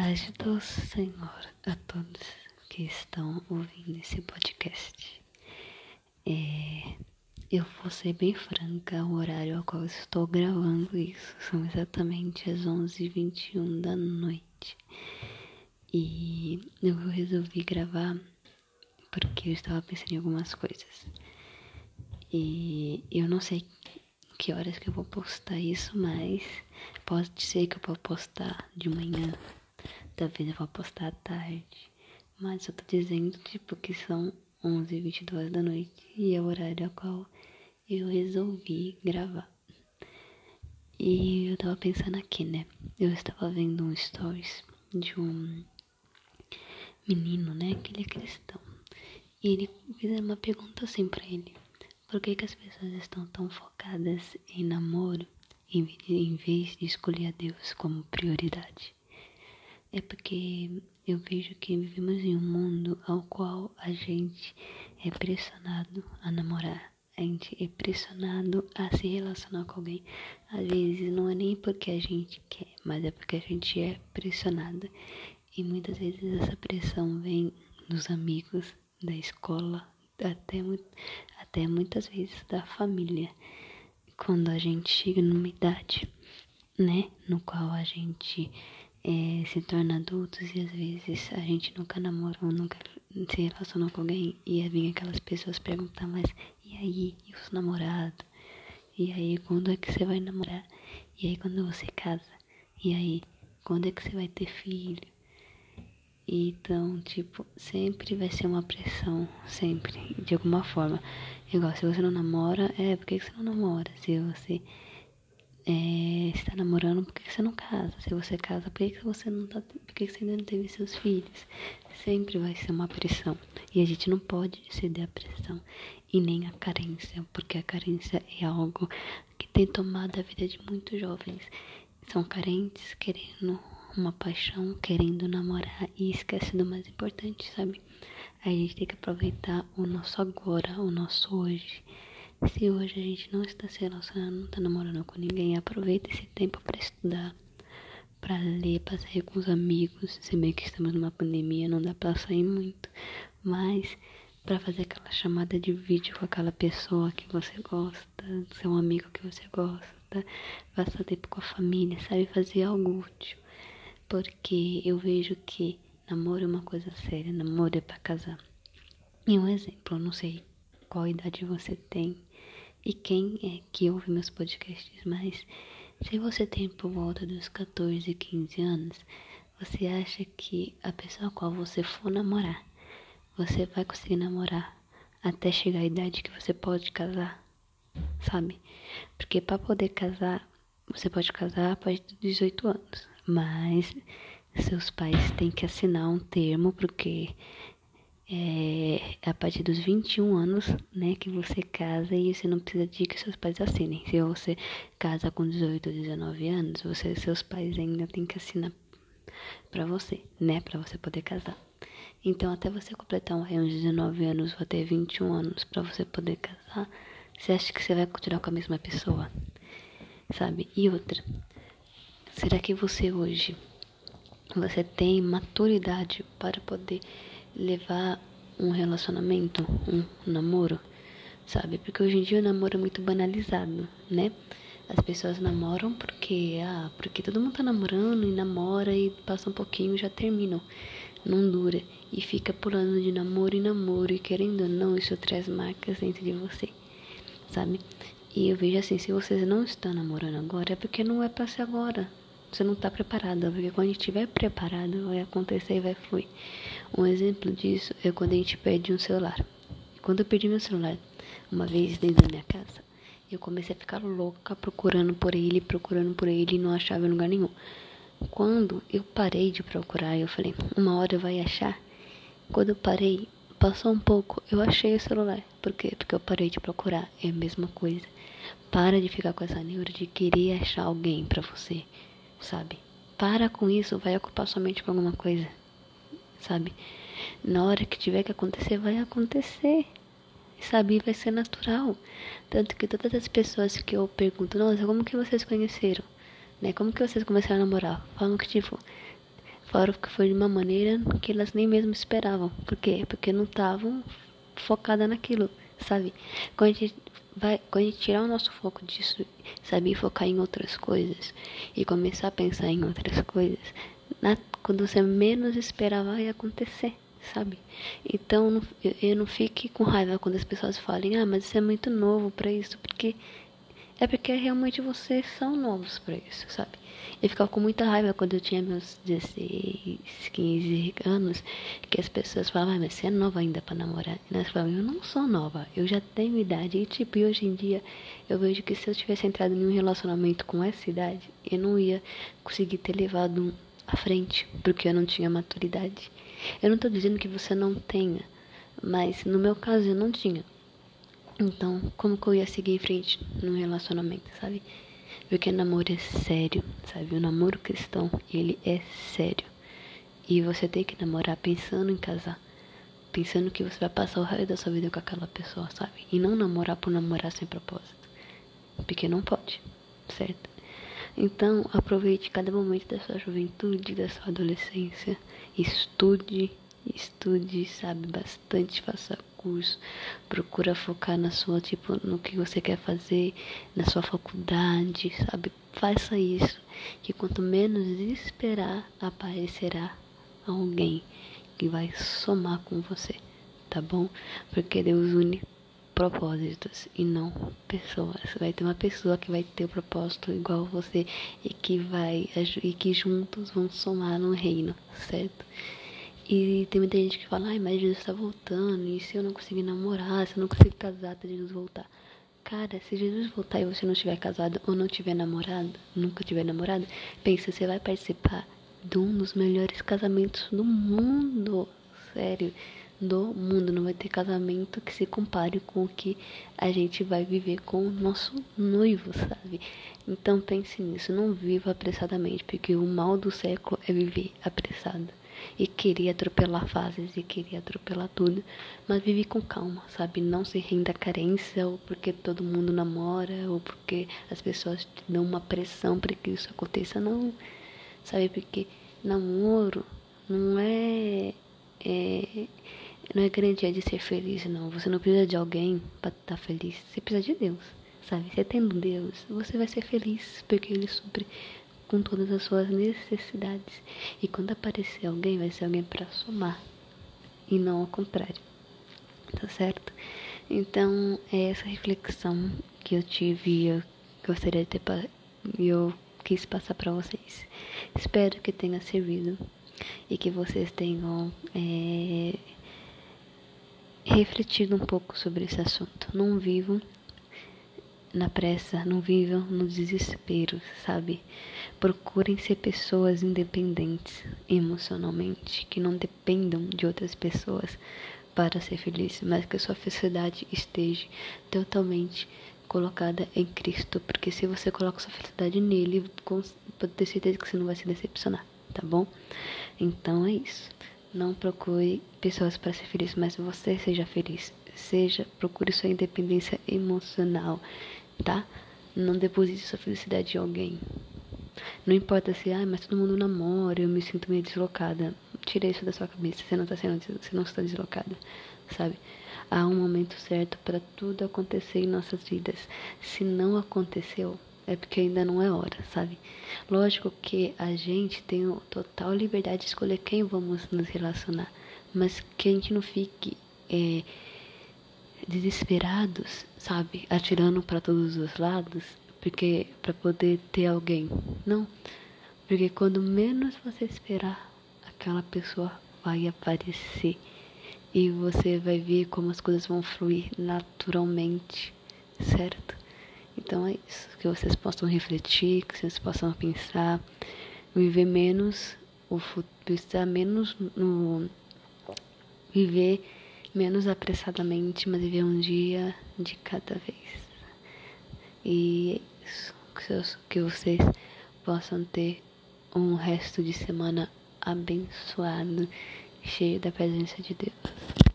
paz do Senhor a todos que estão ouvindo esse podcast. É, eu vou ser bem franca, o horário ao qual estou gravando isso são exatamente as 11h21 da noite. E eu resolvi gravar porque eu estava pensando em algumas coisas. E eu não sei que horas que eu vou postar isso, mas pode ser que eu vou postar de manhã, talvez eu vou postar à tarde. Mas eu tô dizendo, tipo, que são 11 e 22 da noite e é o horário ao qual eu resolvi gravar. E eu tava pensando aqui, né? Eu estava vendo um stories de um menino, né? Que ele é cristão. E ele fez uma pergunta assim pra ele. Por que, que as pessoas estão tão focadas em namoro em vez de escolher a Deus como prioridade? É porque eu vejo que vivemos em um mundo ao qual a gente é pressionado a namorar, a gente é pressionado a se relacionar com alguém. Às vezes não é nem porque a gente quer, mas é porque a gente é pressionada. E muitas vezes essa pressão vem dos amigos, da escola, até, até muitas vezes da família, quando a gente chega numa idade, né, no qual a gente é, se torna adultos e às vezes a gente nunca namorou, nunca se relacionou com alguém e vem aquelas pessoas perguntar, mas e aí, e os namorados? E aí, quando é que você vai namorar? E aí, quando você casa? E aí, quando é que você vai ter filho? Então, tipo, sempre vai ser uma pressão, sempre, de alguma forma. Igual, se você não namora, é, por que você não namora? Se você é, está namorando, por que você não casa? Se você casa, por que você não tá, por que você ainda não teve seus filhos? Sempre vai ser uma pressão. E a gente não pode ceder à pressão. E nem à carência, porque a carência é algo que tem tomado a vida de muitos jovens. São carentes querendo uma paixão, querendo namorar e esquece do mais importante, sabe? A gente tem que aproveitar o nosso agora, o nosso hoje. Se hoje a gente não está se relacionando, não está namorando com ninguém, aproveita esse tempo para estudar, para ler, para sair com os amigos. Se bem que estamos numa pandemia, não dá para sair muito, mas para fazer aquela chamada de vídeo com aquela pessoa que você gosta, seu amigo que você gosta, passar tempo com a família, sabe? Fazer algo útil porque eu vejo que namoro é uma coisa séria, namoro é para casar. E um exemplo, eu não sei qual idade você tem e quem é que ouve meus podcasts, mas se você tem por volta dos 14, 15 anos, você acha que a pessoa a qual você for namorar, você vai conseguir namorar até chegar à idade que você pode casar, sabe? Porque para poder casar, você pode casar a partir de 18 anos mas seus pais têm que assinar um termo, porque é, a partir dos 21 anos, né, que você casa e você não precisa de que seus pais assinem. Se você casa com 18 ou 19 anos, você, seus pais ainda têm que assinar para você, né, para você poder casar. Então, até você completar uns 19 anos ou até 21 anos para você poder casar, você acha que você vai continuar com a mesma pessoa? Sabe? E outra, Será que você hoje você tem maturidade para poder levar um relacionamento, um namoro? Sabe? Porque hoje em dia o namoro é muito banalizado, né? As pessoas namoram porque, ah, porque todo mundo tá namorando e namora e passa um pouquinho já terminam. Não dura. E fica pulando de namoro em namoro e querendo ou não, isso traz marcas dentro de você, sabe? E eu vejo assim, se vocês não estão namorando agora, é porque não é pra ser agora. Você não está preparada, porque quando a gente estiver preparado, vai acontecer e vai fluir. Um exemplo disso é quando a gente perde um celular. Quando eu perdi meu celular, uma vez dentro da minha casa, eu comecei a ficar louca procurando por ele, procurando por ele e não achava em lugar nenhum. Quando eu parei de procurar, eu falei, uma hora vai achar. Quando eu parei, passou um pouco, eu achei o celular. Por quê? Porque eu parei de procurar. É a mesma coisa. Para de ficar com essa neura de querer achar alguém para você sabe? Para com isso, vai ocupar sua mente com alguma coisa, sabe? Na hora que tiver que acontecer, vai acontecer, sabe? Vai ser natural. Tanto que todas as pessoas que eu pergunto, nossa, como que vocês conheceram? Né? Como que vocês começaram a namorar? Falam que, tipo, Fora que foi de uma maneira que elas nem mesmo esperavam. Por quê? Porque não estavam focadas naquilo, sabe? Quando a gente vai, quando a gente tirar o nosso foco disso, saber focar em outras coisas e começar a pensar em outras coisas, na, quando você menos esperar vai acontecer, sabe? Então eu, eu não fique com raiva quando as pessoas falem, ah, mas isso é muito novo para isso, porque é porque realmente vocês são novos para isso, sabe? Eu ficava com muita raiva quando eu tinha meus 16, 15 anos, que as pessoas falavam, ah, mas você é nova ainda para namorar. E nós falávamos, eu não sou nova, eu já tenho idade. E tipo, e hoje em dia eu vejo que se eu tivesse entrado em um relacionamento com essa idade, eu não ia conseguir ter levado à frente, porque eu não tinha maturidade. Eu não tô dizendo que você não tenha, mas no meu caso eu não tinha. Então, como que eu ia seguir em frente no relacionamento, sabe? Porque namoro é sério, sabe? O namoro cristão, ele é sério. E você tem que namorar pensando em casar. Pensando que você vai passar o resto da sua vida com aquela pessoa, sabe? E não namorar por namorar sem propósito. Porque não pode, certo? Então, aproveite cada momento da sua juventude, da sua adolescência. Estude, estude, sabe, bastante, faça curso, procura focar na sua, tipo, no que você quer fazer, na sua faculdade, sabe? Faça isso, que quanto menos esperar, aparecerá alguém que vai somar com você, tá bom? Porque Deus une propósitos e não pessoas. Vai ter uma pessoa que vai ter o propósito igual você e que vai e que juntos vão somar no reino, certo? E tem muita gente que fala, ai, mas Jesus tá voltando, e se eu não conseguir namorar, se eu não conseguir casar até Jesus voltar? Cara, se Jesus voltar e você não estiver casado ou não tiver namorado, nunca tiver namorado, pensa, você vai participar de um dos melhores casamentos do mundo. Sério, do mundo. Não vai ter casamento que se compare com o que a gente vai viver com o nosso noivo, sabe? Então pense nisso, não viva apressadamente, porque o mal do século é viver apressado e queria atropelar fases e queria atropelar tudo, mas vive com calma, sabe? Não se renda à carência ou porque todo mundo namora ou porque as pessoas te dão uma pressão para que isso aconteça, não, sabe? Porque namoro não é, é não é garantia de ser feliz, não. Você não precisa de alguém para estar tá feliz, você precisa de Deus, sabe? Você tendo Deus, você vai ser feliz porque Ele supre com todas as suas necessidades. E quando aparecer alguém, vai ser alguém para somar e não ao contrário. Tá certo? Então, é essa reflexão que eu tive e eu gostaria de ter eu quis passar para vocês. Espero que tenha servido e que vocês tenham é, refletido um pouco sobre esse assunto. Não vivam na pressa, não vivam no desespero, sabe? Procurem ser pessoas independentes emocionalmente, que não dependam de outras pessoas para ser feliz, mas que a sua felicidade esteja totalmente colocada em Cristo, porque se você coloca sua felicidade nele, pode ter certeza que você não vai se decepcionar, tá bom? Então é isso. Não procure pessoas para ser feliz, mas você seja feliz. Seja, procure sua independência emocional tá? Não deposite sua felicidade em alguém. Não importa se, ah, mas todo mundo namora, eu me sinto meio deslocada. Tira isso da sua cabeça, você não está sendo, você não está deslocada, sabe? Há um momento certo para tudo acontecer em nossas vidas. Se não aconteceu, é porque ainda não é hora, sabe? Lógico que a gente tem total liberdade de escolher quem vamos nos relacionar, mas que a gente não fique é, desesperados, sabe, atirando para todos os lados, porque para poder ter alguém. Não, porque quando menos você esperar, aquela pessoa vai aparecer e você vai ver como as coisas vão fluir naturalmente, certo? Então é isso, que vocês possam refletir, que vocês possam pensar, viver menos o futuro, estar menos no viver menos apressadamente, mas viver um dia de cada vez. E é isso, que vocês possam ter um resto de semana abençoado, cheio da presença de Deus.